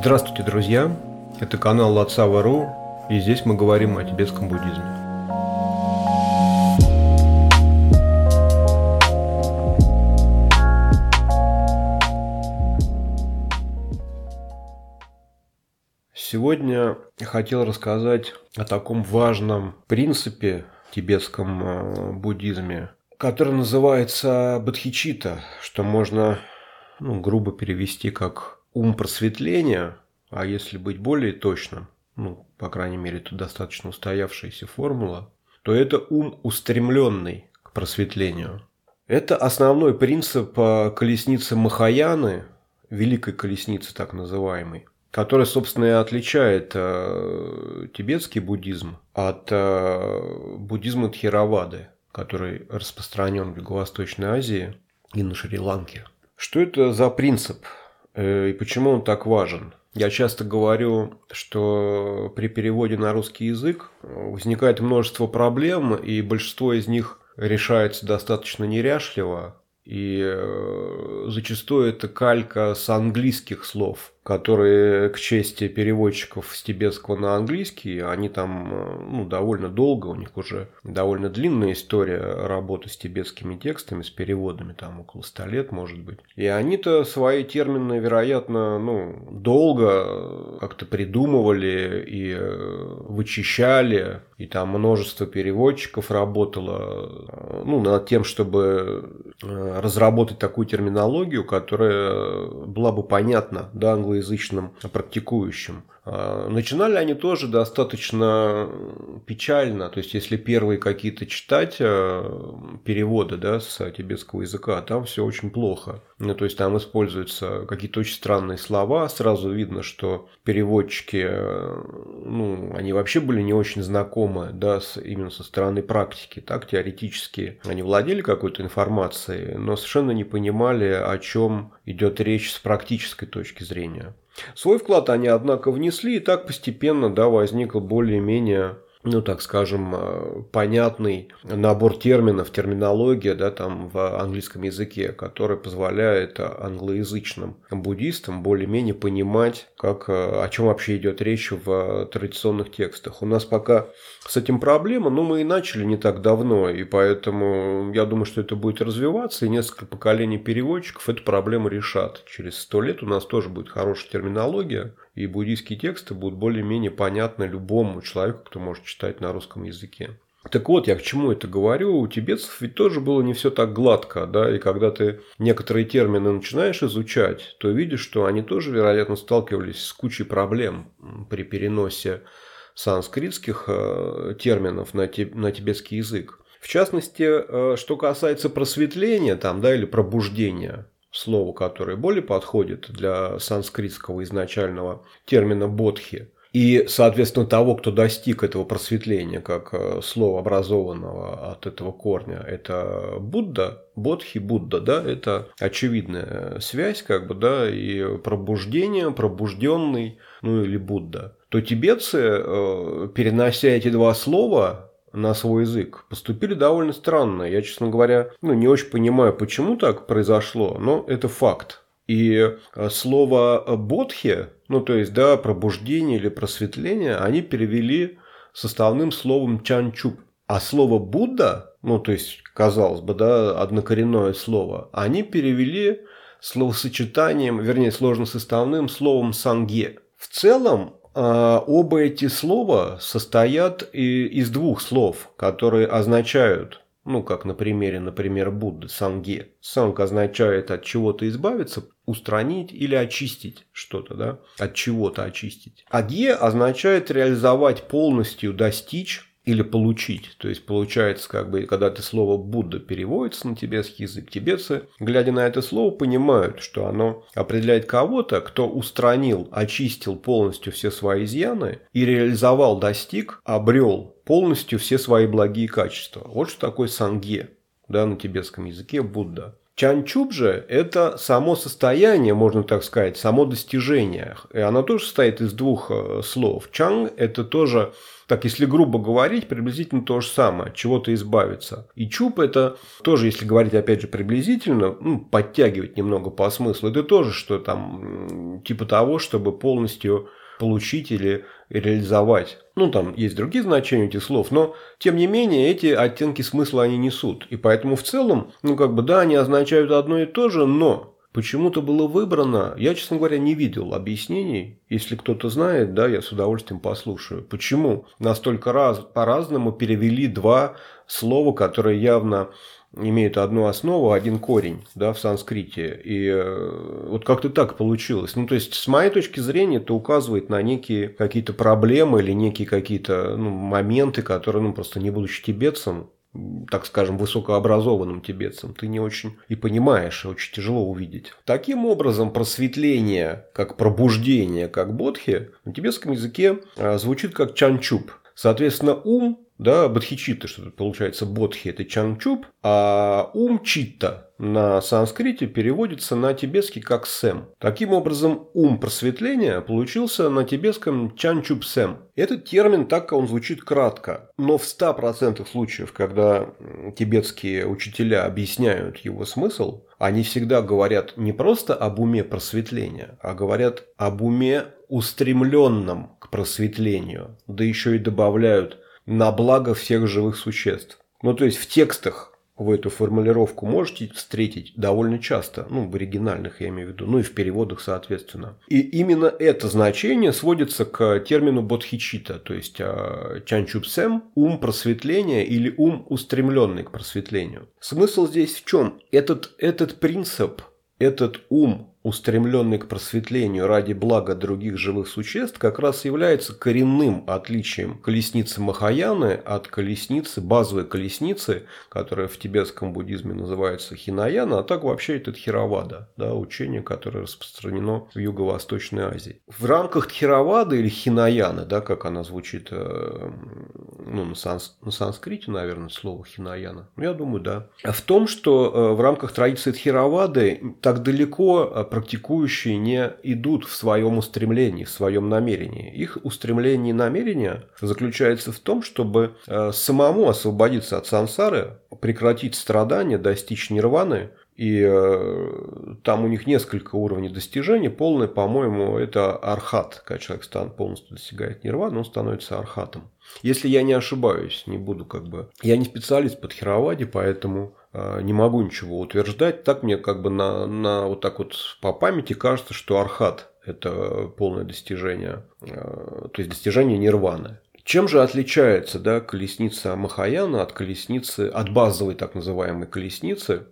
Здравствуйте, друзья! Это канал Лацава.ру, и здесь мы говорим о тибетском буддизме. Сегодня хотел рассказать о таком важном принципе в тибетском э, буддизме, который называется бодхичита, что можно ну, грубо перевести как ум просветления, а если быть более точным, ну, по крайней мере, это достаточно устоявшаяся формула, то это ум устремленный к просветлению. Это основной принцип э, колесницы Махаяны, великой колесницы так называемой, которая, собственно, и отличает э, тибетский буддизм от э, буддизма Тхеравады, который распространен в Юго-Восточной Азии и на Шри-Ланке. Что это за принцип и почему он так важен? Я часто говорю, что при переводе на русский язык возникает множество проблем, и большинство из них решается достаточно неряшливо, и э, зачастую это калька с английских слов, которые к чести переводчиков с тибетского на английский, они там э, ну, довольно долго, у них уже довольно длинная история работы с тибетскими текстами, с переводами, там около ста лет, может быть. И они-то свои термины, вероятно, ну, долго как-то придумывали и э, вычищали, и там множество переводчиков работало ну, над тем, чтобы разработать такую терминологию, которая была бы понятна да, англоязычным практикующим. А, начинали они тоже достаточно печально. То есть, если первые какие-то читать э, переводы да, с тибетского языка, там все очень плохо. Ну, то есть, там используются какие-то очень странные слова. Сразу видно, что переводчики, э, ну, они вообще были не очень знакомы да, с, именно со стороны практики. Так, теоретически они владели какой-то информацией, но совершенно не понимали, о чем идет речь с практической точки зрения. Свой вклад они, однако, внесли, и так постепенно да, возникло более-менее ну, так скажем, э, понятный набор терминов, терминология, да, там в английском языке, который позволяет англоязычным буддистам более-менее понимать, как, э, о чем вообще идет речь в традиционных текстах. У нас пока с этим проблема, но мы и начали не так давно, и поэтому я думаю, что это будет развиваться, и несколько поколений переводчиков эту проблему решат. Через сто лет у нас тоже будет хорошая терминология, и буддийские тексты будут более-менее понятны любому человеку, кто может читать на русском языке. Так вот, я к чему это говорю, у тибетцев ведь тоже было не все так гладко, да, и когда ты некоторые термины начинаешь изучать, то видишь, что они тоже, вероятно, сталкивались с кучей проблем при переносе санскритских э, терминов на, на тибетский язык. В частности, э, что касается просветления там, да, или пробуждения, слово, которое более подходит для санскритского изначального термина бодхи. И, соответственно, того, кто достиг этого просветления, как э, слова образованного от этого корня, это Будда, Бодхи, Будда, да, это очевидная связь, как бы, да, и пробуждение, пробужденный, ну или Будда. То тибетцы, э, перенося эти два слова, на свой язык поступили довольно странно. Я, честно говоря, ну, не очень понимаю, почему так произошло, но это факт. И э, слово «бодхи», ну, то есть, да, пробуждение или просветление, они перевели составным словом «чанчуп». А слово «Будда», ну, то есть, казалось бы, да, однокоренное слово, они перевели словосочетанием, вернее, сложносоставным словом «санге». В целом, а, оба эти слова состоят из двух слов, которые означают, ну, как на примере, например, Будды, санге. Санг означает от чего-то избавиться, устранить или очистить что-то, да, от чего-то очистить. А ге означает реализовать полностью, достичь или получить. То есть получается, как бы, когда это слово Будда переводится на тибетский язык, тибетцы, глядя на это слово, понимают, что оно определяет кого-то, кто устранил, очистил полностью все свои изъяны и реализовал, достиг, обрел полностью все свои благие качества. Вот что такое санге да, на тибетском языке Будда. Чанчуб же – это само состояние, можно так сказать, само достижение. И оно тоже состоит из двух э, слов. Чанг – это тоже так, если грубо говорить, приблизительно то же самое, от чего-то избавиться. И чуб это тоже, если говорить опять же приблизительно, ну, подтягивать немного по смыслу, это тоже что там, типа того, чтобы полностью получить или реализовать. Ну, там есть другие значения этих слов, но, тем не менее, эти оттенки смысла они несут. И поэтому в целом, ну, как бы, да, они означают одно и то же, но почему-то было выбрано, я, честно говоря, не видел объяснений. Если кто-то знает, да, я с удовольствием послушаю. Почему настолько раз, по-разному перевели два слова, которые явно имеют одну основу, один корень да, в санскрите. И э, вот как-то так получилось. Ну, то есть, с моей точки зрения, это указывает на некие какие-то проблемы или некие какие-то ну, моменты, которые, ну, просто не будучи тибетцем, так скажем, высокообразованным тибетцам, ты не очень и понимаешь, и очень тяжело увидеть. Таким образом, просветление, как пробуждение, как бодхи, на тибетском языке э, звучит как чанчуп. Соответственно, ум да, бодхичитта, что тут получается бодхи, это чангчуп, а ум читта на санскрите переводится на тибетский как сэм. Таким образом, ум просветления получился на тибетском чанчуп сэм. Этот термин так он звучит кратко, но в 100% случаев, когда тибетские учителя объясняют его смысл, они всегда говорят не просто об уме просветления, а говорят об уме устремленном к просветлению, да еще и добавляют на благо всех живых существ. Ну, то есть в текстах вы эту формулировку можете встретить довольно часто, ну, в оригинальных я имею в виду, ну и в переводах, соответственно. И именно это значение сводится к термину бодхичита, то есть а, чанчупсем – ум просветления или ум устремленный к просветлению. Смысл здесь в чем? Этот, этот принцип, этот ум устремленный к просветлению ради блага других живых существ, как раз является коренным отличием колесницы Махаяны от колесницы, базовой колесницы, которая в тибетском буддизме называется Хинаяна, а так вообще это Тхировада, да, учение, которое распространено в Юго-Восточной Азии. В рамках Тхировады или Хинаяны, да, как она звучит э, ну, на, санс, на санскрите, наверное, слово Хинаяна, я думаю, да. В том, что э, в рамках традиции Тхировады так далеко э, практикующие не идут в своем устремлении, в своем намерении. Их устремление и намерение заключается в том, чтобы э, самому освободиться от сансары, прекратить страдания, достичь нирваны, и э, там у них несколько уровней достижений. Полный, по-моему, это архат. Когда человек стан, полностью достигает нирваны, он становится архатом. Если я не ошибаюсь, не буду как бы... Я не специалист по Тхироваде, поэтому не могу ничего утверждать. Так мне как бы на, на вот так вот по памяти кажется, что архат – это полное достижение, э, то есть достижение нирваны. Чем же отличается да, колесница Махаяна от колесницы, от базовой так называемой колесницы,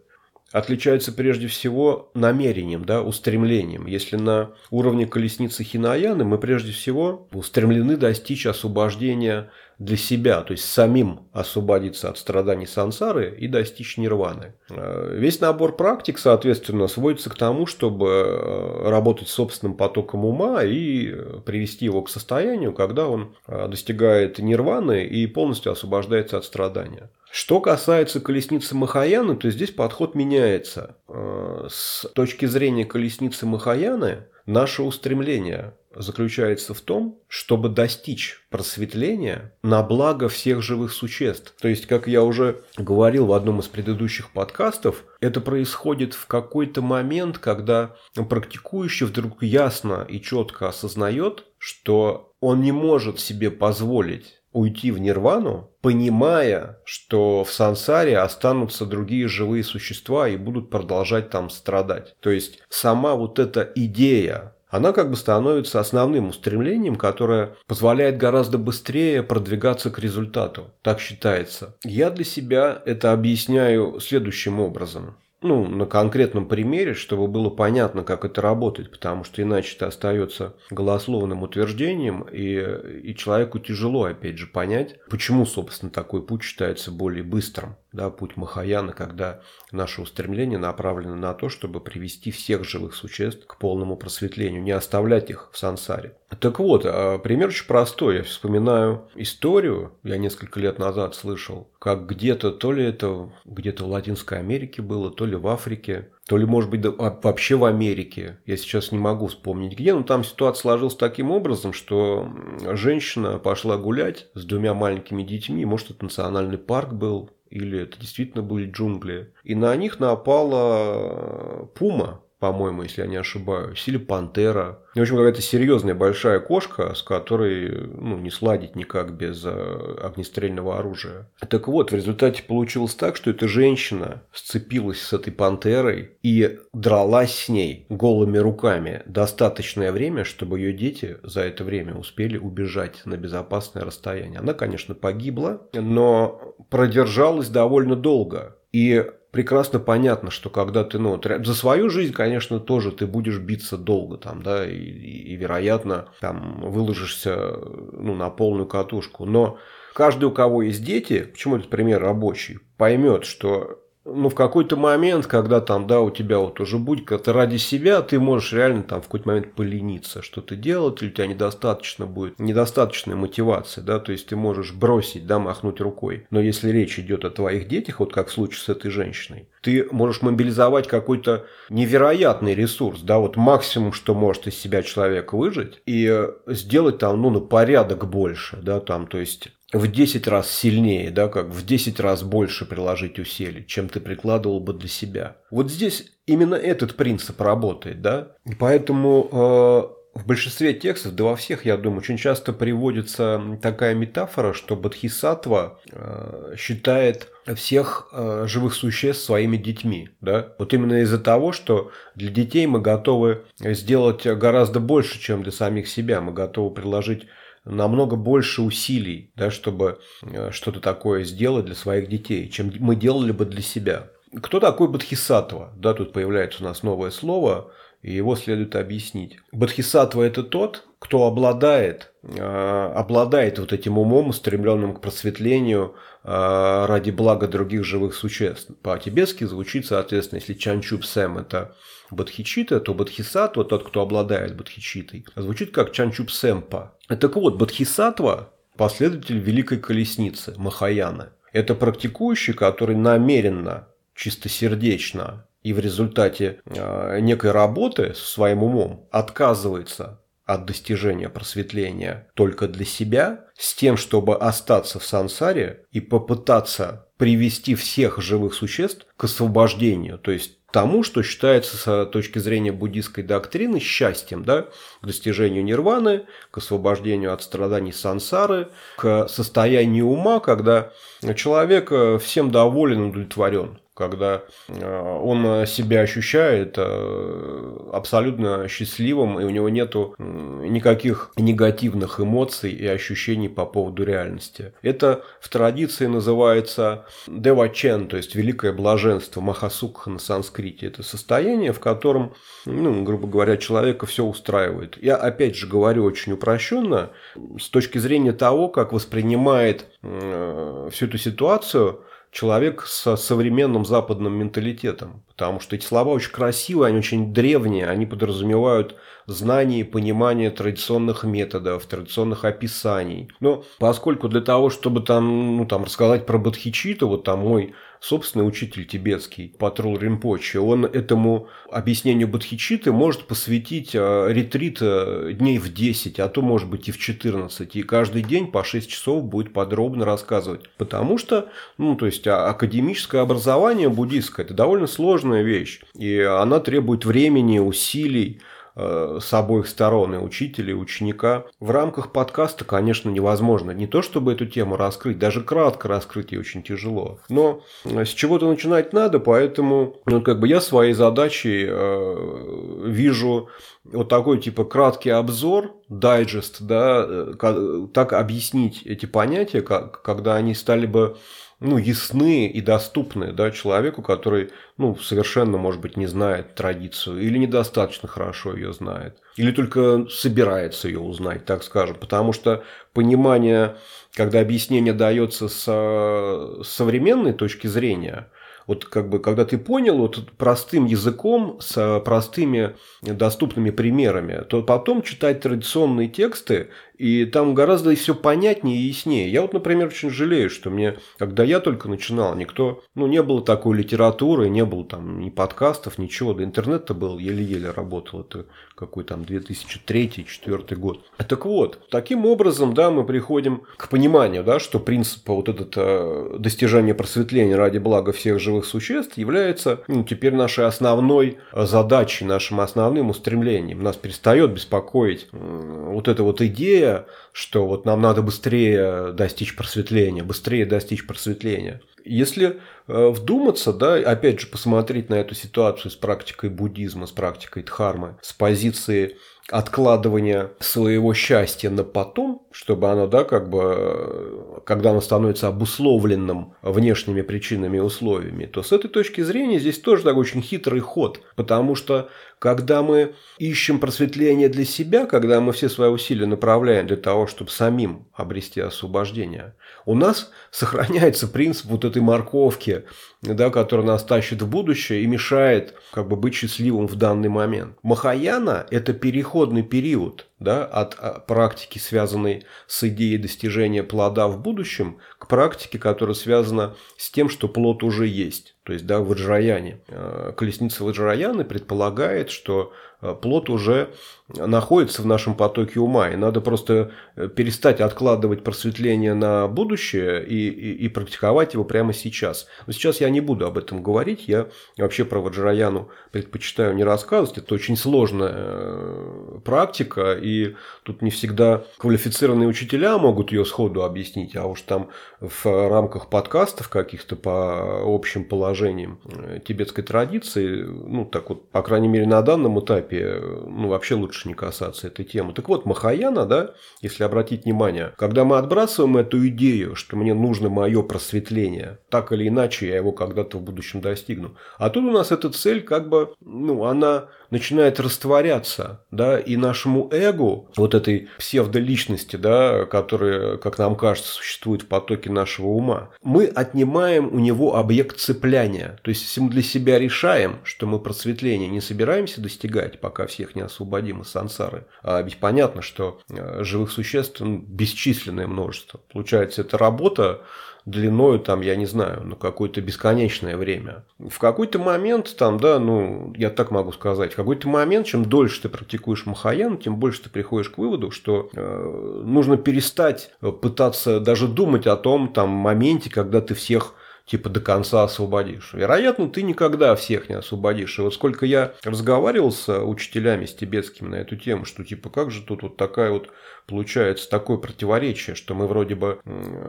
отличается прежде всего намерением, да, устремлением. Если на уровне колесницы Хинаяны мы прежде всего устремлены достичь освобождения для себя, то есть самим освободиться от страданий сансары и достичь нирваны. Э, весь набор практик, соответственно, сводится к тому, чтобы э, работать собственным потоком ума и привести его к состоянию, когда он э, достигает нирваны и полностью освобождается от страдания. Что касается колесницы Махаяны, то здесь подход меняется. Э, с точки зрения колесницы Махаяны, наше устремление заключается в том, чтобы достичь просветления на благо всех живых существ. То есть, как я уже говорил в одном из предыдущих подкастов, это происходит в какой-то момент, когда практикующий вдруг ясно и четко осознает, что он не может себе позволить уйти в нирвану, понимая, что в сансаре останутся другие живые существа и будут продолжать там страдать. То есть сама вот эта идея она как бы становится основным устремлением, которое позволяет гораздо быстрее продвигаться к результату. Так считается. Я для себя это объясняю следующим образом ну, на конкретном примере, чтобы было понятно, как это работает, потому что иначе это остается голословным утверждением, и, и человеку тяжело, опять же, понять, почему, собственно, такой путь считается более быстрым да, путь Махаяна, когда наше устремление направлено на то, чтобы привести всех живых существ к полному просветлению, не оставлять их в сансаре. Так вот, а, пример очень простой. Я вспоминаю историю, я несколько лет назад слышал, как где-то, то ли это где-то в Латинской Америке было, то ли в Африке, то ли, может быть, вообще в Америке. Я сейчас не могу вспомнить где, но там ситуация сложилась таким образом, что женщина пошла гулять с двумя маленькими детьми, может, это национальный парк был, или это действительно были джунгли. И на них напала пума, по-моему, если я не ошибаюсь, или пантера. В общем, какая-то серьезная большая кошка, с которой ну, не сладить никак без э, огнестрельного оружия. Так вот, в результате получилось так, что эта женщина сцепилась с этой пантерой и дралась с ней голыми руками достаточное время, чтобы ее дети за это время успели убежать на безопасное расстояние. Она, конечно, погибла, но продержалась довольно долго. И прекрасно понятно, что когда ты, ну, за свою жизнь, конечно, тоже ты будешь биться долго там, да, и, и, и вероятно, там выложишься, ну, на полную катушку. Но каждый, у кого есть дети, почему этот пример рабочий, поймет, что ну, в какой-то момент, когда там, да, у тебя вот уже будет, когда ты ради себя, ты можешь реально там в какой-то момент полениться, что-то делать, или у тебя недостаточно будет, недостаточная мотивация, да, то есть ты можешь бросить, да, махнуть рукой. Но если речь идет о твоих детях, вот как в случае с этой женщиной, ты можешь мобилизовать какой-то невероятный ресурс, да, вот максимум, что может из себя человек выжить, и сделать там, ну, на порядок больше, да, там, то есть в 10 раз сильнее, да, как в 10 раз больше приложить усилий, чем ты прикладывал бы для себя. Вот здесь именно этот принцип работает, да, и поэтому э, в большинстве текстов, да во всех, я думаю, очень часто приводится такая метафора, что Бодхисаттва э, считает всех э, живых существ своими детьми. Да? Вот именно из-за того, что для детей мы готовы сделать гораздо больше, чем для самих себя. Мы готовы приложить намного больше усилий, да, чтобы э, что-то такое сделать для своих детей, чем мы делали бы для себя. Кто такой Бодхисаттва? Да, тут появляется у нас новое слово, и его следует объяснить. Бодхисаттва – это тот, кто обладает, э, обладает вот этим умом, устремленным к просветлению э, ради блага других живых существ. По-тибетски звучит, соответственно, если Чанчуп Сэм – это Бодхичита, то Бодхисаттва, тот, кто обладает Бодхичитой, звучит как Чанчуп Сэмпа. Так вот, Бодхисаттва – последователь Великой Колесницы, Махаяны. Это практикующий, который намеренно, чистосердечно и в результате э, некой работы со своим умом отказывается от достижения просветления только для себя, с тем, чтобы остаться в сансаре и попытаться привести всех живых существ к освобождению, то есть тому, что считается с точки зрения буддийской доктрины счастьем, да, к достижению нирваны, к освобождению от страданий сансары, к состоянию ума, когда человек э, всем доволен, удовлетворен когда э, он себя ощущает э, абсолютно счастливым, и у него нет никаких негативных эмоций и ощущений по поводу реальности. Это в традиции называется девачен, то есть великое блаженство, махасукха на санскрите. Это состояние, в котором, ну, грубо говоря, человека все устраивает. Я опять же говорю очень упрощенно, с точки зрения того, как воспринимает э, всю эту ситуацию человек со современным западным менталитетом. Потому что эти слова очень красивые, они очень древние, они подразумевают знание и понимание традиционных методов, традиционных описаний. Но поскольку для того, чтобы там, ну, там рассказать про Бодхичиту, вот там мой собственный учитель тибетский, Патрул Римпочи, он этому объяснению Бодхичиты может посвятить э, ретрит э, дней в 10, а то, может быть, и в 14. И каждый день по 6 часов будет подробно рассказывать. Потому что, ну, то есть, а, академическое образование буддийское – это довольно сложная вещь. И она требует времени, усилий, с обоих сторон, и учителя, и ученика. В рамках подкаста, конечно, невозможно не то, чтобы эту тему раскрыть, даже кратко раскрыть ее очень тяжело. Но с чего-то начинать надо, поэтому ну, как бы я своей задачей э, вижу вот такой типа краткий обзор, дайджест, да, э, так объяснить эти понятия, как, когда они стали бы ну, ясны и доступны да, человеку, который ну, совершенно, может быть, не знает традицию или недостаточно хорошо ее знает, или только собирается ее узнать, так скажем. Потому что понимание, когда объяснение дается с современной точки зрения, вот как бы, когда ты понял вот простым языком, с простыми доступными примерами, то потом читать традиционные тексты и там гораздо все понятнее и яснее. Я вот, например, очень жалею, что мне, когда я только начинал, никто, ну, не было такой литературы, не было там ни подкастов, ничего. Да интернет-то был, еле-еле работал. Это какой там 2003-2004 год. Так вот, таким образом, да, мы приходим к пониманию, да, что принцип вот этот э, достижение просветления ради блага всех живых существ является ну, теперь нашей основной задачей, нашим основным устремлением. Нас перестает беспокоить э, вот эта вот идея что вот нам надо быстрее достичь просветления, быстрее достичь просветления. Если э, вдуматься, да, опять же посмотреть на эту ситуацию с практикой буддизма, с практикой дхармы, с позиции откладывания своего счастья на потом, чтобы оно, да, как бы, когда оно становится обусловленным внешними причинами и условиями, то с этой точки зрения здесь тоже такой очень хитрый ход, потому что когда мы ищем просветление для себя, когда мы все свои усилия направляем для того, чтобы самим обрести освобождение, у нас сохраняется принцип вот этой морковки, да, которая нас тащит в будущее и мешает как бы быть счастливым в данный момент. Махаяна – это переходный период да, от а, практики, связанной с идеей достижения плода в будущем, к практике, которая связана с тем, что плод уже есть. То есть, да, в Ваджраяне. Э, колесница Ваджраяны предполагает, что плод уже находится в нашем потоке ума. И надо просто э, перестать откладывать просветление на будущее и, и, и практиковать его прямо сейчас. Но сейчас я не буду об этом говорить. Я вообще про Ваджраяну предпочитаю не рассказывать. Это очень сложная э, практика. И тут не всегда квалифицированные учителя могут ее сходу объяснить. А уж там в рамках подкастов каких-то по общим положениям тибетской традиции, ну так вот, по крайней мере на данном этапе, этапе ну, вообще лучше не касаться этой темы. Так вот, Махаяна, да, если обратить внимание, когда мы отбрасываем эту идею, что мне нужно мое просветление, так или иначе я его когда-то в будущем достигну. А тут у нас эта цель как бы, ну, она начинает растворяться, да, и нашему эгу, вот этой псевдоличности, да, которая, как нам кажется, существует в потоке нашего ума, мы отнимаем у него объект цепляния. То есть, если мы для себя решаем, что мы просветление не собираемся достигать, пока всех не освободим из сансары, а ведь понятно, что э, живых существ бесчисленное множество. Получается, это работа длиною, там, я не знаю, ну, какое-то бесконечное время. В какой-то момент, там, да, ну, я так могу сказать, в какой-то момент, чем дольше ты практикуешь Махаян, тем больше ты приходишь к выводу, что э, нужно перестать пытаться даже думать о том, там, моменте, когда ты всех типа до конца освободишь. Вероятно, ты никогда всех не освободишь. И вот сколько я разговаривал с учителями, с тибетскими на эту тему, что типа как же тут вот такая вот получается такое противоречие, что мы вроде бы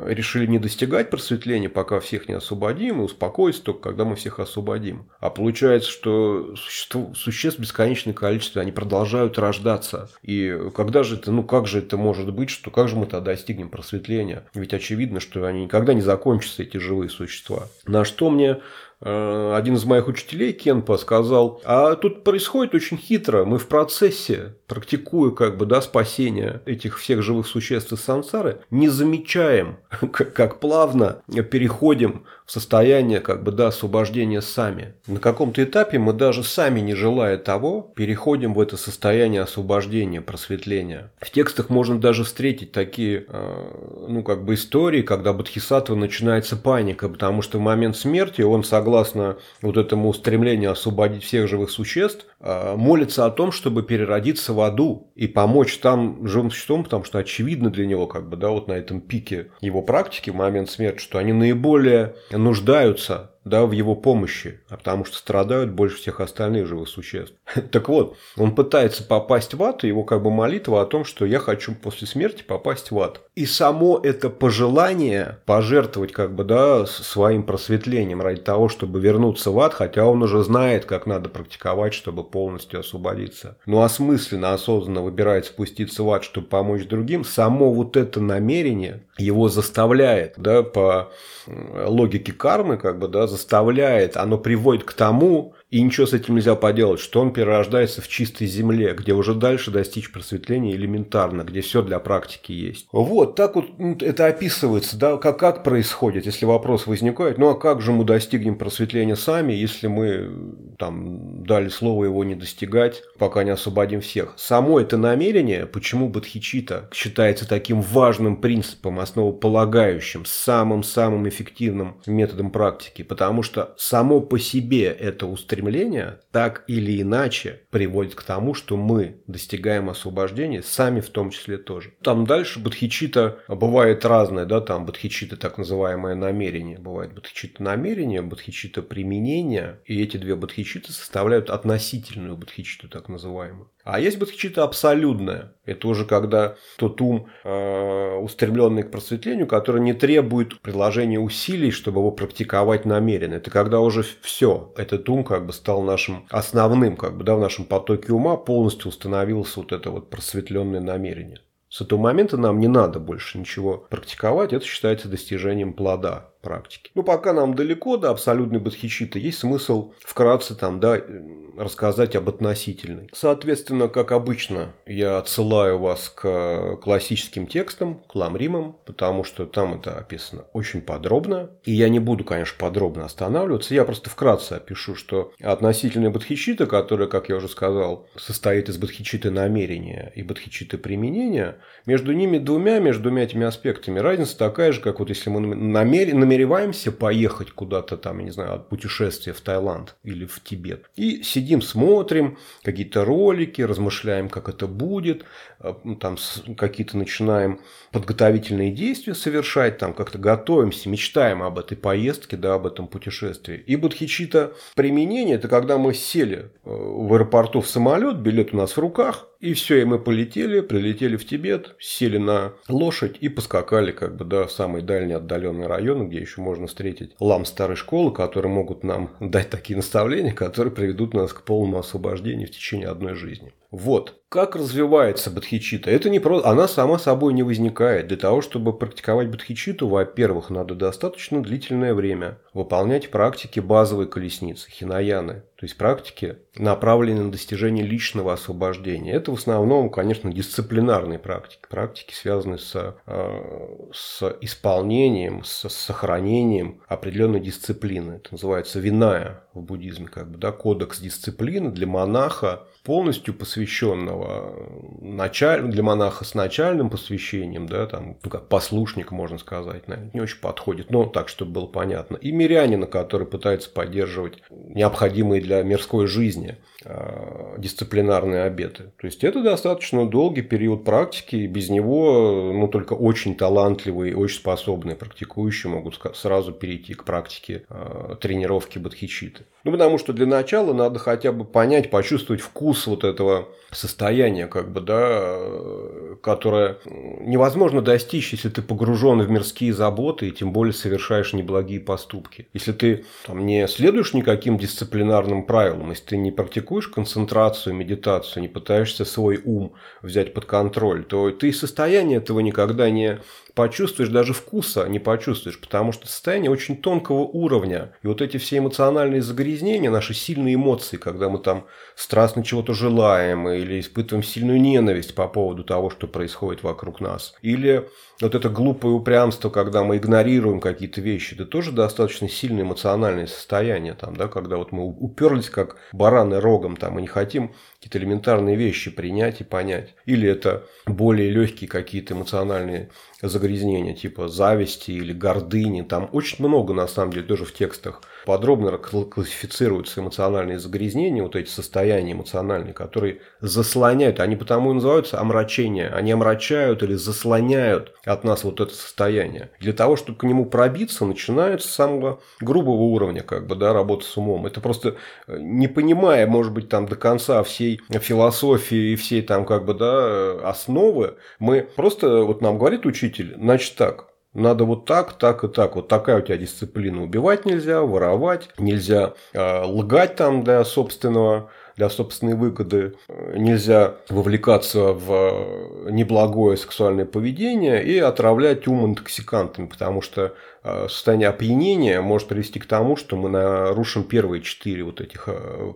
решили не достигать просветления, пока всех не освободим, и успокоиться только, когда мы всех освободим. А получается, что существ бесконечное количество, они продолжают рождаться. И когда же это, ну как же это может быть, что как же мы тогда достигнем просветления? Ведь очевидно, что они никогда не закончатся, эти живые существа. На что мне один из моих учителей, Кенпа, сказал, а тут происходит очень хитро, мы в процессе, практикуя как бы, да, спасение этих всех живых существ из сансары, не замечаем, как плавно переходим в состояние как бы, да, освобождения сами. На каком-то этапе мы даже сами, не желая того, переходим в это состояние освобождения, просветления. В текстах можно даже встретить такие, э, ну, как бы истории, когда Бодхисаттва начинается паника, потому что в момент смерти он, согласно вот этому стремлению освободить всех живых существ, э, молится о том, чтобы переродиться в аду и помочь там живым существам, потому что очевидно для него, как бы, да, вот на этом пике его практики в момент смерти, что они наиболее нуждаются да, в его помощи, а потому что страдают больше всех остальных живых существ. Так вот, он пытается попасть в ад, и его как бы молитва о том, что я хочу после смерти попасть в ад. И само это пожелание пожертвовать как бы, да, своим просветлением ради того, чтобы вернуться в ад, хотя он уже знает, как надо практиковать, чтобы полностью освободиться. Но осмысленно, осознанно выбирает спуститься в ад, чтобы помочь другим, само вот это намерение его заставляет, да, по логике кармы, как бы, да, заставляет, оно приводит к тому, и ничего с этим нельзя поделать, что он перерождается в чистой земле, где уже дальше достичь просветления элементарно, где все для практики есть. Вот, так вот ну, это описывается, да, как, как происходит, если вопрос возникает, ну а как же мы достигнем просветления сами, если мы там дали слово его не достигать, пока не освободим всех. Само это намерение, почему Бодхичита считается таким важным принципом, основополагающим, самым-самым эффективным методом практики, потому что само по себе это устремление стремление так или иначе приводит к тому, что мы достигаем освобождения, сами в том числе тоже. Там дальше бодхичита бывает разное, да, там бодхичита так называемое намерение, бывает бодхичита намерение, бодхичита применение, и эти две бодхичиты составляют относительную бодхичиту так называемую. А есть бодхичита абсолютная. Это уже когда тот ум, э, устремленный к просветлению, который не требует приложения усилий, чтобы его практиковать намеренно. Это когда уже все, этот ум как бы стал нашим основным, как бы, да, в нашем потоке ума полностью установилось вот это вот просветленное намерение. С этого момента нам не надо больше ничего практиковать, это считается достижением плода практики. Ну, пока нам далеко до абсолютной бодхичиты, есть смысл вкратце там, да, рассказать об относительной. Соответственно, как обычно, я отсылаю вас к классическим текстам, к ламримам, потому что там это описано очень подробно. И я не буду, конечно, подробно останавливаться, я просто вкратце опишу, что относительная бодхичита, которая, как я уже сказал, состоит из бодхичиты намерения и бодхичиты применения, между ними двумя, между двумя этими аспектами разница такая же, как вот если мы намеренно намереваемся поехать куда-то там, я не знаю, от путешествия в Таиланд или в Тибет. И сидим, смотрим какие-то ролики, размышляем, как это будет, э, там какие-то начинаем подготовительные действия совершать, там как-то готовимся, мечтаем об этой поездке, да, об этом путешествии. И бодхичита применение – это когда мы сели э, в аэропорту в самолет, билет у нас в руках, и все, и мы полетели, прилетели в Тибет, сели на лошадь и поскакали как бы до самой дальней отдаленной районы, где еще можно встретить лам старой школы, которые могут нам дать такие наставления, которые приведут нас к полному освобождению в течение одной жизни. Вот. Как развивается бодхичита? Это не просто... Она сама собой не возникает. Для того, чтобы практиковать бодхичиту, во-первых, надо достаточно длительное время выполнять практики базовой колесницы, хинаяны. То есть практики, направленные на достижение личного освобождения. Это в основном, конечно, дисциплинарные практики. Практики, связанные с, э, с исполнением, с сохранением определенной дисциплины. Это называется виная в буддизме, как бы, да, кодекс дисциплины для монаха, полностью посвященного началь... для монаха с начальным посвящением, да, там, ну, как послушник, можно сказать, наверное, не очень подходит, но так, чтобы было понятно. И мирянина, который пытается поддерживать необходимые для мирской жизни э, дисциплинарные обеты. То есть это достаточно долгий период практики, и без него ну, только очень талантливые, очень способные практикующие могут сразу перейти к практике э, тренировки бодхичиты. Ну, потому что для начала надо хотя бы понять, почувствовать вкус вот этого состояния, как бы, да, которое невозможно достичь, если ты погружен в мирские заботы и тем более совершаешь неблагие поступки. Если ты там, не следуешь никаким дисциплинарным правилам, если ты не практикуешь концентрацию, медитацию, не пытаешься свой ум взять под контроль, то ты состояние этого никогда не почувствуешь, даже вкуса не почувствуешь, потому что состояние очень тонкого уровня. И вот эти все эмоциональные загрязнения, наши сильные эмоции, когда мы там страстно чего-то желаем или испытываем сильную ненависть по поводу того, что происходит вокруг нас. Или вот это глупое упрямство, когда мы игнорируем какие-то вещи, это тоже достаточно сильное эмоциональное состояние, там, да, когда вот мы уперлись как бараны рогом там, и не хотим какие-то элементарные вещи принять и понять. Или это более легкие какие-то эмоциональные загрязнения, типа зависти или гордыни. Там очень много, на самом деле, тоже в текстах подробно классифицируются эмоциональные загрязнения, вот эти состояния эмоциональные, которые заслоняют, они потому и называются омрачения, они омрачают или заслоняют от нас вот это состояние. Для того, чтобы к нему пробиться, начинается с самого грубого уровня, как бы, да, работы с умом. Это просто э, не понимая, может быть, там до конца всей философии и всей там, как бы, да, основы, мы просто, вот нам говорит учитель, значит так, надо вот так, так и так. Вот такая у тебя дисциплина. Убивать нельзя, воровать, нельзя э, лгать там для собственного для собственной выгоды. Нельзя вовлекаться в неблагое сексуальное поведение и отравлять ум интоксикантами, потому что э, состояние опьянения может привести к тому, что мы нарушим первые четыре вот этих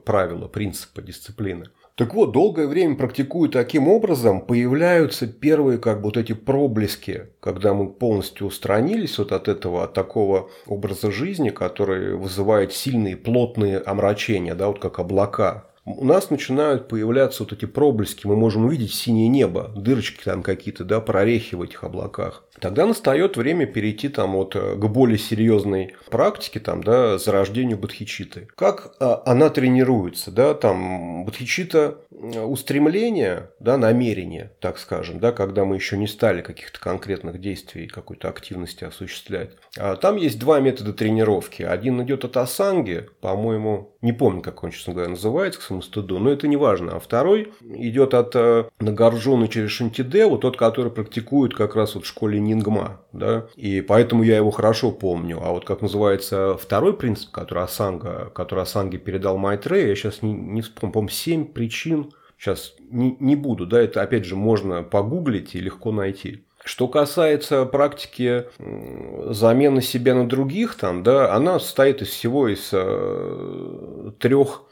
правила, принципа дисциплины. Так вот, долгое время практикуя таким образом, появляются первые как бы вот эти проблески, когда мы полностью устранились вот от этого, от такого образа жизни, который вызывает сильные плотные омрачения, да, вот как облака у нас начинают появляться вот эти проблески, мы можем увидеть синее небо, дырочки там какие-то, да, прорехи в этих облаках. Тогда настает время перейти там вот э, к более серьезной практике, там, да, зарождению бодхичиты. Как а, она тренируется, да, там, бодхичита устремление, да, намерение, так скажем, да, когда мы еще не стали каких-то конкретных действий, какой-то активности осуществлять. А там есть два метода тренировки. Один идет от асанги, по-моему, не помню, как он, честно говоря, называется, к своему стыду, но это не важно. А второй идет от э, Нагарджуна через Шантиде, вот тот, который практикует как раз вот в школе Нингма. Да? И поэтому я его хорошо помню. А вот как называется второй принцип, который Асанга, который Асанги передал Майтрей, я сейчас не, не вспомню, по-моему, семь причин Сейчас не, не буду, да, это опять же можно погуглить и легко найти. Что касается практики замены себя на других, там, да, она состоит из всего из э, трех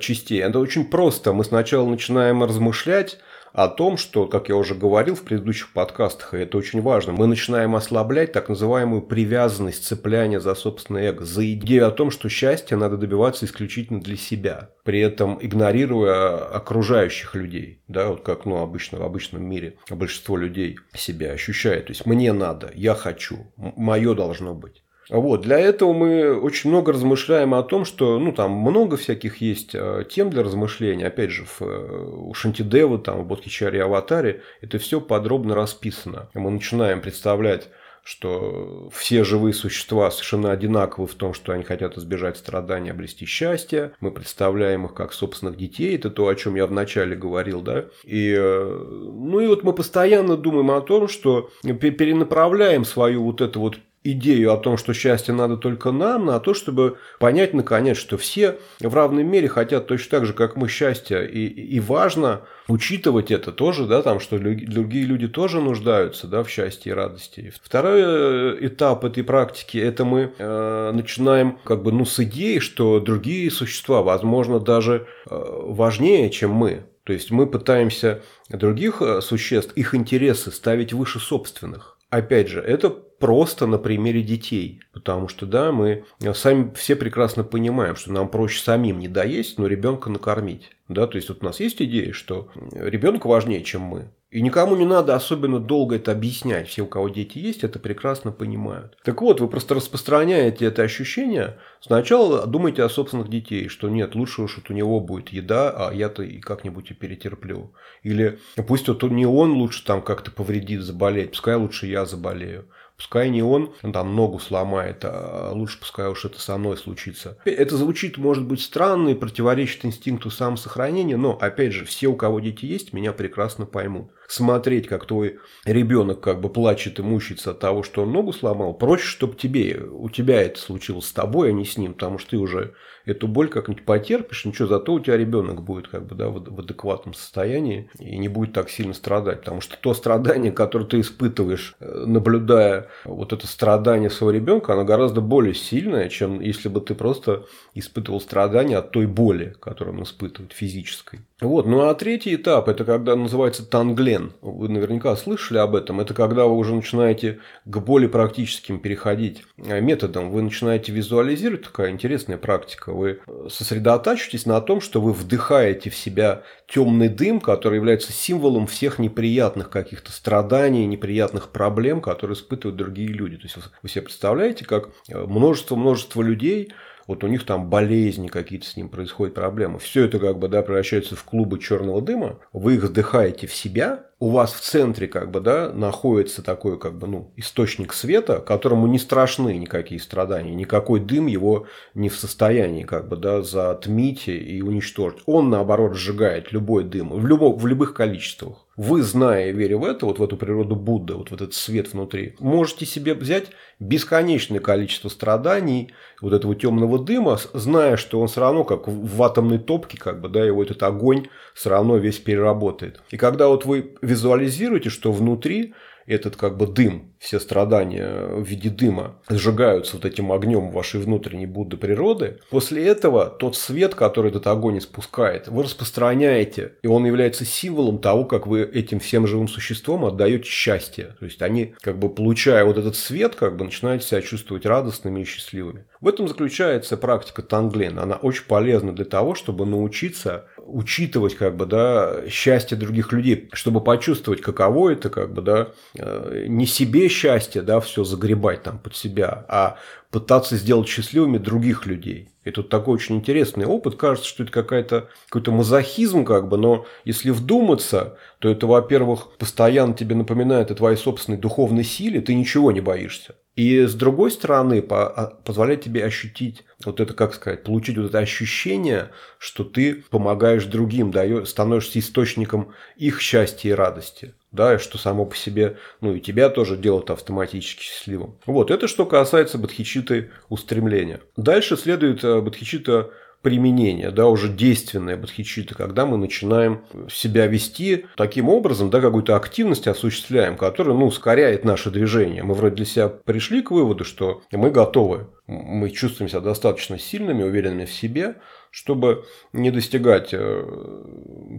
частей. Это очень просто. Мы сначала начинаем размышлять о том, что, как я уже говорил в предыдущих подкастах, и это очень важно, мы начинаем ослаблять так называемую привязанность, цепляние за собственное эго, за идею о том, что счастье надо добиваться исключительно для себя, при этом игнорируя окружающих людей, да, вот как, ну, обычно в обычном мире большинство людей себя ощущает, то есть мне надо, я хочу, мое должно быть. Вот, для этого мы очень много размышляем о том, что ну, там много всяких есть э, тем для размышления. Опять же, в, э, у Шантидева, там, в Бодхичаре Аватаре это все подробно расписано. Мы начинаем представлять что все живые существа совершенно одинаковы в том, что они хотят избежать страданий, обрести счастье. Мы представляем их как собственных детей. Это то, о чем я вначале говорил, да. И, э, ну и вот мы постоянно думаем о том, что перенаправляем свою вот эту вот идею о том, что счастье надо только нам, на то, чтобы понять наконец, что все в равной мере хотят точно так же, как мы, счастья. И, и важно учитывать это тоже, да, там, что другие люди тоже нуждаются да, в счастье и радости. Второй э, этап этой практики – это мы э, начинаем как бы, ну, с идеи, что другие существа, возможно, даже э, важнее, чем мы. То есть мы пытаемся других э, существ, их интересы ставить выше собственных. Опять же, это просто на примере детей. Потому что, да, мы сами все прекрасно понимаем, что нам проще самим не доесть, но ребенка накормить. Да, то есть вот у нас есть идея, что ребенок важнее, чем мы. И никому не надо особенно долго это объяснять. Все, у кого дети есть, это прекрасно понимают. Так вот, вы просто распространяете это ощущение. Сначала думайте о собственных детей, что нет, лучше уж вот у него будет еда, а я-то и как-нибудь и перетерплю. Или пусть вот не он лучше там как-то повредит, заболеть, пускай лучше я заболею. Пускай не он там ногу сломает, а лучше пускай уж это со мной случится. Это звучит, может быть, странно и противоречит инстинкту самосохранения, но, опять же, все, у кого дети есть, меня прекрасно поймут смотреть, как твой ребенок как бы плачет и мучается от того, что он ногу сломал, проще, чтобы тебе, у тебя это случилось с тобой, а не с ним, потому что ты уже эту боль как-нибудь потерпишь, ничего, зато у тебя ребенок будет как бы, да, в адекватном состоянии и не будет так сильно страдать, потому что то страдание, которое ты испытываешь, э, наблюдая вот это страдание своего ребенка, оно гораздо более сильное, чем если бы ты просто испытывал страдания от той боли, которую он испытывает физической. Вот, ну а третий этап, это когда называется танглен. Вы наверняка слышали об этом. Это когда вы уже начинаете к более практическим переходить э, методам. Вы начинаете визуализировать, такая интересная практика. Вы сосредотачиваетесь на том, что вы вдыхаете в себя темный дым, который является символом всех неприятных каких-то страданий, неприятных проблем, которые испытывают другие люди. То есть вы себе представляете, как множество-множество людей вот у них там болезни какие-то с ним происходят, проблемы. Все это как бы, да, превращается в клубы черного дыма. Вы их вдыхаете в себя, у вас в центре как бы, да, находится такой как бы, ну, источник света, которому не страшны никакие страдания, никакой дым его не в состоянии как бы, да, затмить и уничтожить. Он, наоборот, сжигает любой дым в, любом, в любых количествах. Вы, зная и веря в это, вот в эту природу Будды, вот в этот свет внутри, можете себе взять бесконечное количество страданий, вот этого темного дыма, зная, что он все равно как в атомной топке, как бы, да, его этот огонь все равно весь переработает. И когда вот вы визуализируете, что внутри этот как бы дым, все страдания в виде дыма сжигаются вот этим огнем вашей внутренней Будды природы, после этого тот свет, который этот огонь испускает, вы распространяете, и он является символом того, как вы этим всем живым существам отдаете счастье. То есть они, как бы получая вот этот свет, как бы начинают себя чувствовать радостными и счастливыми. В этом заключается практика Танглен. Она очень полезна для того, чтобы научиться учитывать как бы, да, счастье других людей, чтобы почувствовать, каково это, как бы, да, э, не себе счастье, да, все загребать там под себя, а пытаться сделать счастливыми других людей. И тут такой очень интересный опыт. Кажется, что это какая-то, какой-то мазохизм, как бы, но если вдуматься, то это, во-первых, постоянно тебе напоминает о твоей собственной духовной силе, ты ничего не боишься. И с другой стороны, а, позволяет тебе ощутить вот это, как сказать, получить вот это ощущение, что ты помогаешь другим, даешь, становишься источником их счастья и радости да, что само по себе, ну и тебя тоже делает автоматически счастливым. Вот, это что касается бодхичиты устремления. Дальше следует э, бодхичита применение, да, уже действенное бодхичита, когда мы начинаем себя вести таким образом, да, какую-то активность осуществляем, которая, ну, ускоряет наше движение. Мы вроде для себя пришли к выводу, что мы готовы, мы чувствуем себя достаточно сильными, уверенными в себе, чтобы не достигать э,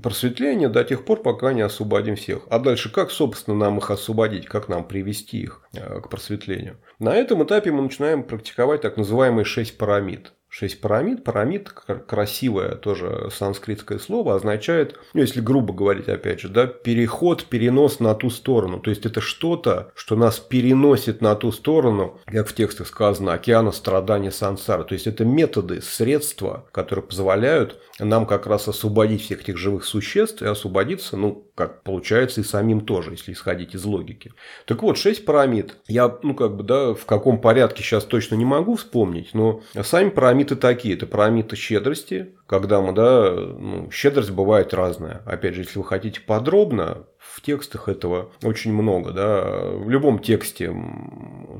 просветления до тех пор, пока не освободим всех. А дальше как, собственно, нам их освободить, как нам привести их э, к просветлению? На этом этапе мы начинаем практиковать так называемые шесть парамид. Шесть парамид. Парамид, красивое тоже санскритское слово, означает, ну, если грубо говорить, опять же, да, переход, перенос на ту сторону. То есть, это что-то, что нас переносит на ту сторону, как в текстах сказано, океана страдания сансара. То есть, это методы, средства, которые позволяют нам как раз освободить всех этих живых существ и освободиться, ну, как получается, и самим тоже, если исходить из логики. Так вот, шесть парамид. Я, ну, как бы, да, в каком порядке сейчас точно не могу вспомнить, но сами парамиты такие. Это парамиты щедрости, когда мы, да, ну, щедрость бывает разная. Опять же, если вы хотите подробно, в текстах этого очень много. Да. В любом тексте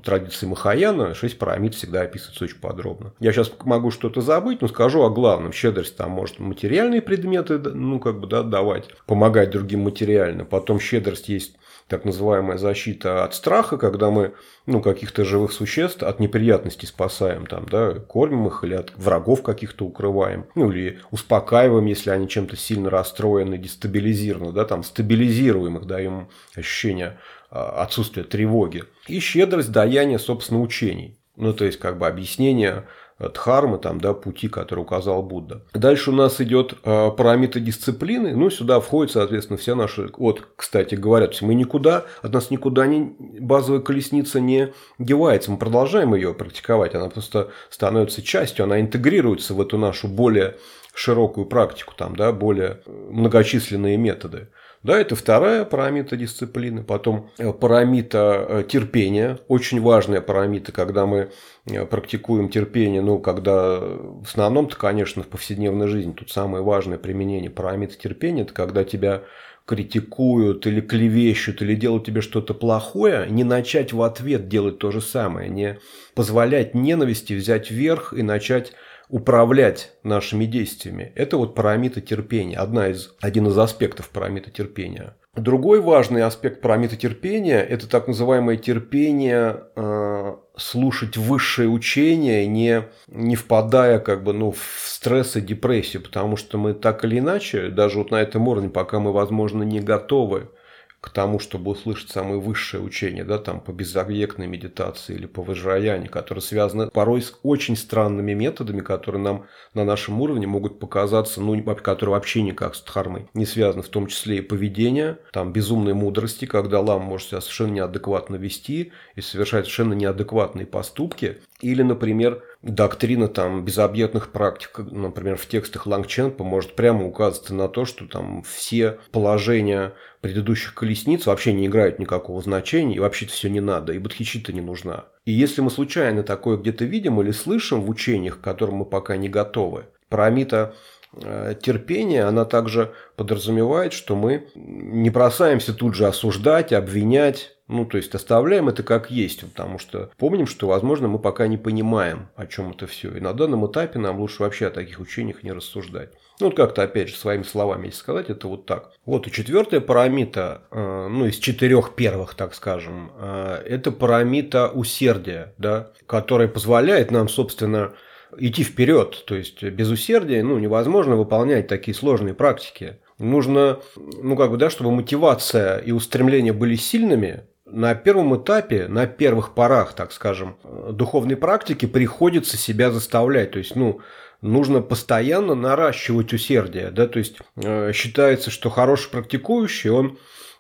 традиции Махаяна шесть парамид всегда описываются очень подробно. Я сейчас могу что-то забыть, но скажу о главном. Щедрость там может материальные предметы ну, как бы, да, давать, помогать другим материально. Потом щедрость есть так называемая защита от страха, когда мы ну, каких-то живых существ от неприятностей спасаем, там, да, кормим их или от врагов каких-то укрываем, ну, или успокаиваем, если они чем-то сильно расстроены, дестабилизированы, да, там, стабилизируем их, даем ощущение а, отсутствия тревоги. И щедрость даяния, собственно, учений. Ну, то есть, как бы объяснение дхармы, там, да, пути, который указал Будда. Дальше у нас идет э, параметр дисциплины, ну, сюда входят, соответственно, все наши, вот, кстати говоря, то есть мы никуда, от нас никуда не, базовая колесница не девается, мы продолжаем ее практиковать, она просто становится частью, она интегрируется в эту нашу более широкую практику, там, да, более многочисленные методы. Да, это вторая парамита дисциплины. Потом э, парамита э, терпения. Очень важная парамита, когда мы э, практикуем терпение. Ну, когда в основном-то, конечно, в повседневной жизни тут самое важное применение парамита терпения. Это когда тебя критикуют или клевещут, или делают тебе что-то плохое, не начать в ответ делать то же самое, не позволять ненависти взять верх и начать управлять нашими действиями. Это вот парамита терпения, одна из, один из аспектов парамита терпения. Другой важный аспект парамита терпения – это так называемое терпение э, слушать высшее учение, не, не впадая как бы, ну, в стресс и депрессию, потому что мы так или иначе, даже вот на этом уровне, пока мы, возможно, не готовы к тому, чтобы услышать самые высшие учения, да, там по безобъектной медитации или по выжаяне, которые связаны порой с очень странными методами, которые нам на нашем уровне могут показаться, ну, которые вообще никак с дхармой не связаны, в том числе и поведение, там, безумной мудрости, когда лам может себя совершенно неадекватно вести и совершать совершенно неадекватные поступки, или, например, доктрина там безобъектных практик, например, в текстах Лангченпа может прямо указывать на то, что там все положения предыдущих колесниц вообще не играют никакого значения, и вообще-то все не надо, и бодхичита не нужна. И если мы случайно такое где-то видим или слышим в учениях, к которым мы пока не готовы, парамита э, терпения, она также подразумевает, что мы не бросаемся тут же осуждать, обвинять, ну, то есть оставляем это как есть, потому что помним, что, возможно, мы пока не понимаем, о чем это все. И на данном этапе нам лучше вообще о таких учениях не рассуждать. Ну, вот как-то, опять же, своими словами, сказать, это вот так. Вот и четвертая парамита, э, ну, из четырех первых, так скажем, э, это парамита усердия, да, которая позволяет нам, собственно, идти вперед. То есть без усердия ну, невозможно выполнять такие сложные практики. Нужно, ну как бы, да, чтобы мотивация и устремления были сильными, на первом этапе, на первых порах, так скажем, духовной практики приходится себя заставлять. То есть, ну, нужно постоянно наращивать усердие. Да? То есть, э, считается, что хороший практикующий, он,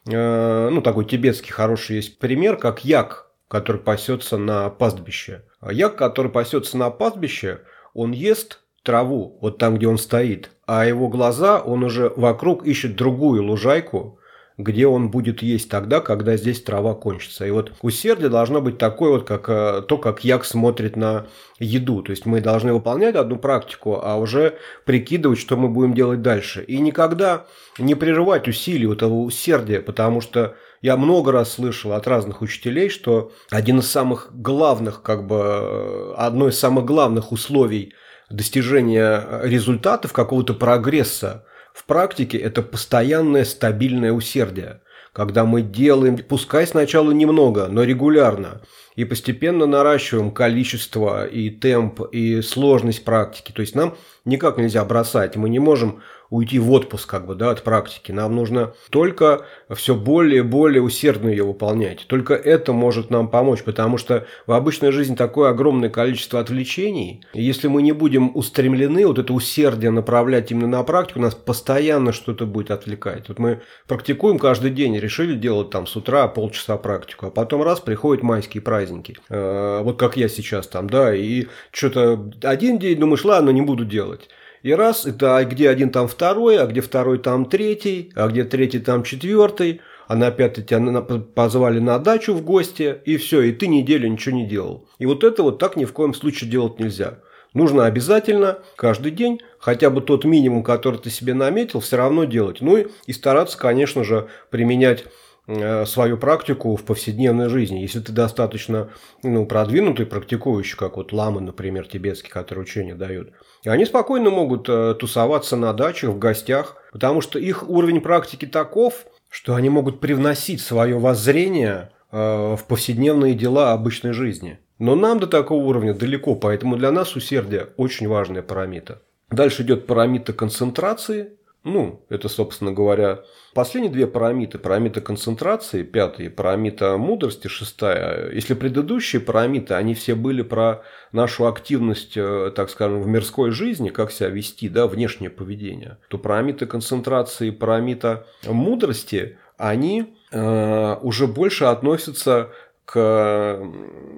э, ну, такой тибетский хороший есть пример, как як, который пасется на пастбище. Як, который пасется на пастбище, он ест траву, вот там, где он стоит, а его глаза, он уже вокруг ищет другую лужайку, где он будет есть тогда, когда здесь трава кончится. И вот усердие должно быть такое вот, как э, то, как як смотрит на еду. То есть мы должны выполнять одну практику, а уже прикидывать, что мы будем делать дальше. И никогда не прерывать усилий этого усердия, потому что я много раз слышал от разных учителей, что один из самых главных, как бы, э, одно из самых главных условий достижения результатов, какого-то прогресса в практике это постоянное стабильное усердие, когда мы делаем, пускай сначала немного, но регулярно, и постепенно наращиваем количество и темп, и сложность практики. То есть нам никак нельзя бросать, мы не можем уйти в отпуск как бы, да, от практики. Нам нужно только все более и более усердно ее выполнять. Только это может нам помочь, потому что в обычной жизни такое огромное количество отвлечений. И если мы не будем устремлены, вот это усердие направлять именно на практику, нас постоянно что-то будет отвлекать. Вот мы практикуем каждый день, решили делать там с утра полчаса практику, а потом раз приходят майские праздники. Э, вот как я сейчас там, да, и что-то один день думаешь, ладно, не буду делать. И раз, это где один там второй, а где второй там третий, а где третий там четвертый, а на пятый тебя позвали на дачу в гости, и все, и ты неделю ничего не делал. И вот это вот так ни в коем случае делать нельзя. Нужно обязательно каждый день хотя бы тот минимум, который ты себе наметил, все равно делать. Ну и стараться, конечно же, применять свою практику в повседневной жизни. Если ты достаточно ну, продвинутый, практикующий, как вот ламы, например, тибетские, которые учения дают, они спокойно могут э, тусоваться на дачах, в гостях, потому что их уровень практики таков, что они могут привносить свое воззрение э, в повседневные дела обычной жизни. Но нам до такого уровня далеко, поэтому для нас усердие очень важная парамита. Дальше идет парамита концентрации, ну, это, собственно говоря, последние две парамиты. Парамита концентрации, пятая, парамита мудрости, шестая. Если предыдущие парамиты, они все были про нашу активность, э, так скажем, в мирской жизни, как себя вести, да, внешнее поведение, то парамиты концентрации, парамита мудрости, они э, уже больше относятся к,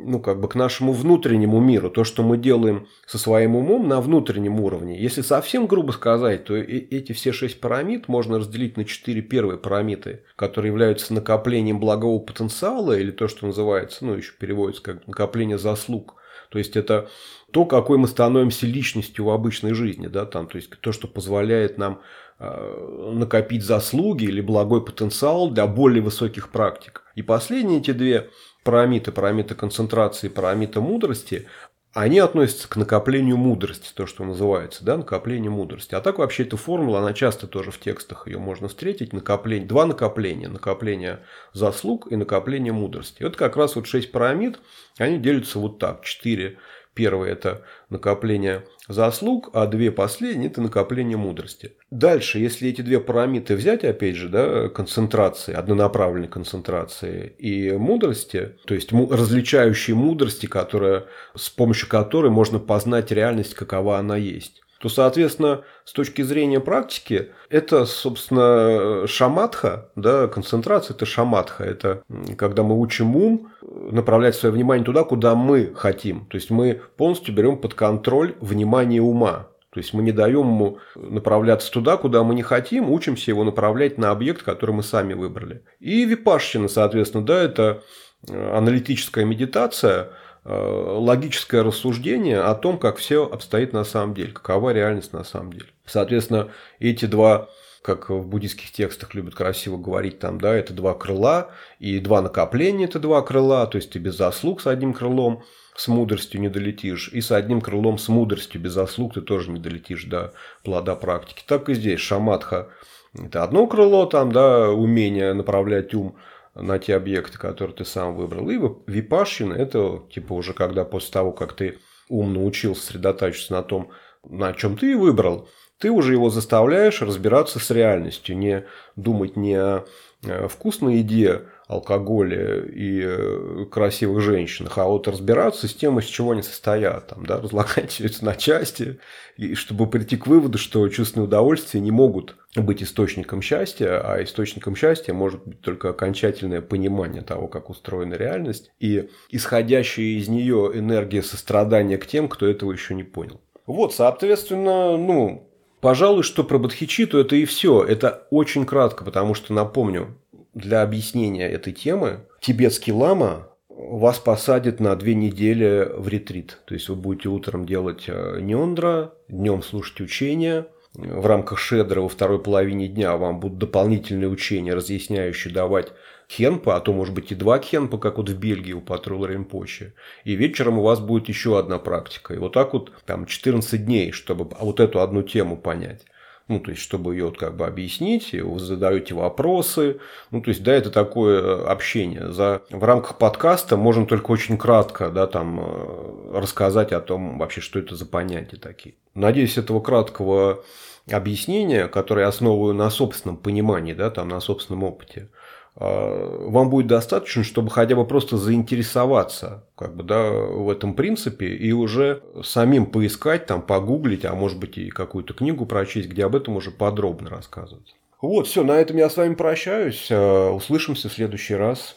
ну, как бы к нашему внутреннему миру, то, что мы делаем со своим умом на внутреннем уровне. Если совсем грубо сказать, то эти все шесть парамид можно разделить на четыре первые парамиты, которые являются накоплением благого потенциала, или то, что называется, ну, еще переводится как накопление заслуг. То есть это то, какой мы становимся личностью в обычной жизни, да, там, то есть то, что позволяет нам э, накопить заслуги или благой потенциал для более высоких практик. И последние эти две парамиты, парамиты концентрации, парамиты мудрости, они относятся к накоплению мудрости, то, что называется, да, накопление мудрости. А так вообще эта формула, она часто тоже в текстах ее можно встретить, накопление, два накопления, накопление заслуг и накопление мудрости. Вот как раз вот шесть парамид, они делятся вот так, четыре Первое – это накопление заслуг, а две последние – это накопление мудрости. Дальше, если эти две параметры взять, опять же, да, концентрации, однонаправленной концентрации и мудрости, то есть различающей мудрости, которая, с помощью которой можно познать реальность, какова она есть то, соответственно, с точки зрения практики, это, собственно, шаматха, да, концентрация – это шаматха. Это когда мы учим ум направлять свое внимание туда, куда мы хотим. То есть, мы полностью берем под контроль внимание ума. То есть мы не даем ему направляться туда, куда мы не хотим, учимся его направлять на объект, который мы сами выбрали. И випашчина, соответственно, да, это э, аналитическая медитация, э, логическое рассуждение о том, как все обстоит на самом деле, какова реальность на самом деле. Соответственно, эти два как в буддийских текстах любят красиво говорить, там, да, это два крыла, и два накопления – это два крыла, то есть ты без заслуг с одним крылом – с мудростью не долетишь, и с одним крылом с мудростью без заслуг ты тоже не долетишь до плода практики. Так и здесь шаматха – это одно крыло, там, да, умение направлять ум на те объекты, которые ты сам выбрал. И випашина – это типа уже когда после того, как ты ум научился сосредотачиваться на том, на чем ты выбрал, ты уже его заставляешь разбираться с реальностью, не думать не о э, вкусной еде, алкоголе и э, красивых женщинах, а вот разбираться с тем, из чего они состоят, там, да, разлагать все это на части, и чтобы прийти к выводу, что чувственные удовольствия не могут быть источником счастья, а источником счастья может быть только окончательное понимание того, как устроена реальность, и исходящая из нее энергия сострадания к тем, кто этого еще не понял. Вот, соответственно, ну, Пожалуй, что про Бодхичиту это и все. Это очень кратко, потому что, напомню, для объяснения этой темы тибетский лама вас посадит на две недели в ретрит. То есть вы будете утром делать э, нендра, днем слушать учения. В рамках шедра во второй половине дня вам будут дополнительные учения, разъясняющие давать хенпа, а то может быть и два хенпа, как вот в Бельгии у Патрула Римпочи. И вечером у вас будет еще одна практика. И вот так вот там 14 дней, чтобы вот эту одну тему понять ну, то есть, чтобы ее вот как бы объяснить, вы задаете вопросы, ну, то есть, да, это такое э, общение. За, в рамках подкаста можно только очень кратко, да, там, э, рассказать о том вообще, что это за понятия такие. Надеюсь, этого краткого объяснения, которое я основываю на собственном понимании, да, там, на собственном опыте, вам будет достаточно, чтобы хотя бы просто заинтересоваться как бы, да, в этом принципе и уже самим поискать, там, погуглить, а может быть и какую-то книгу прочесть, где об этом уже подробно рассказывать. Вот, все, на этом я с вами прощаюсь. А, услышимся в следующий раз.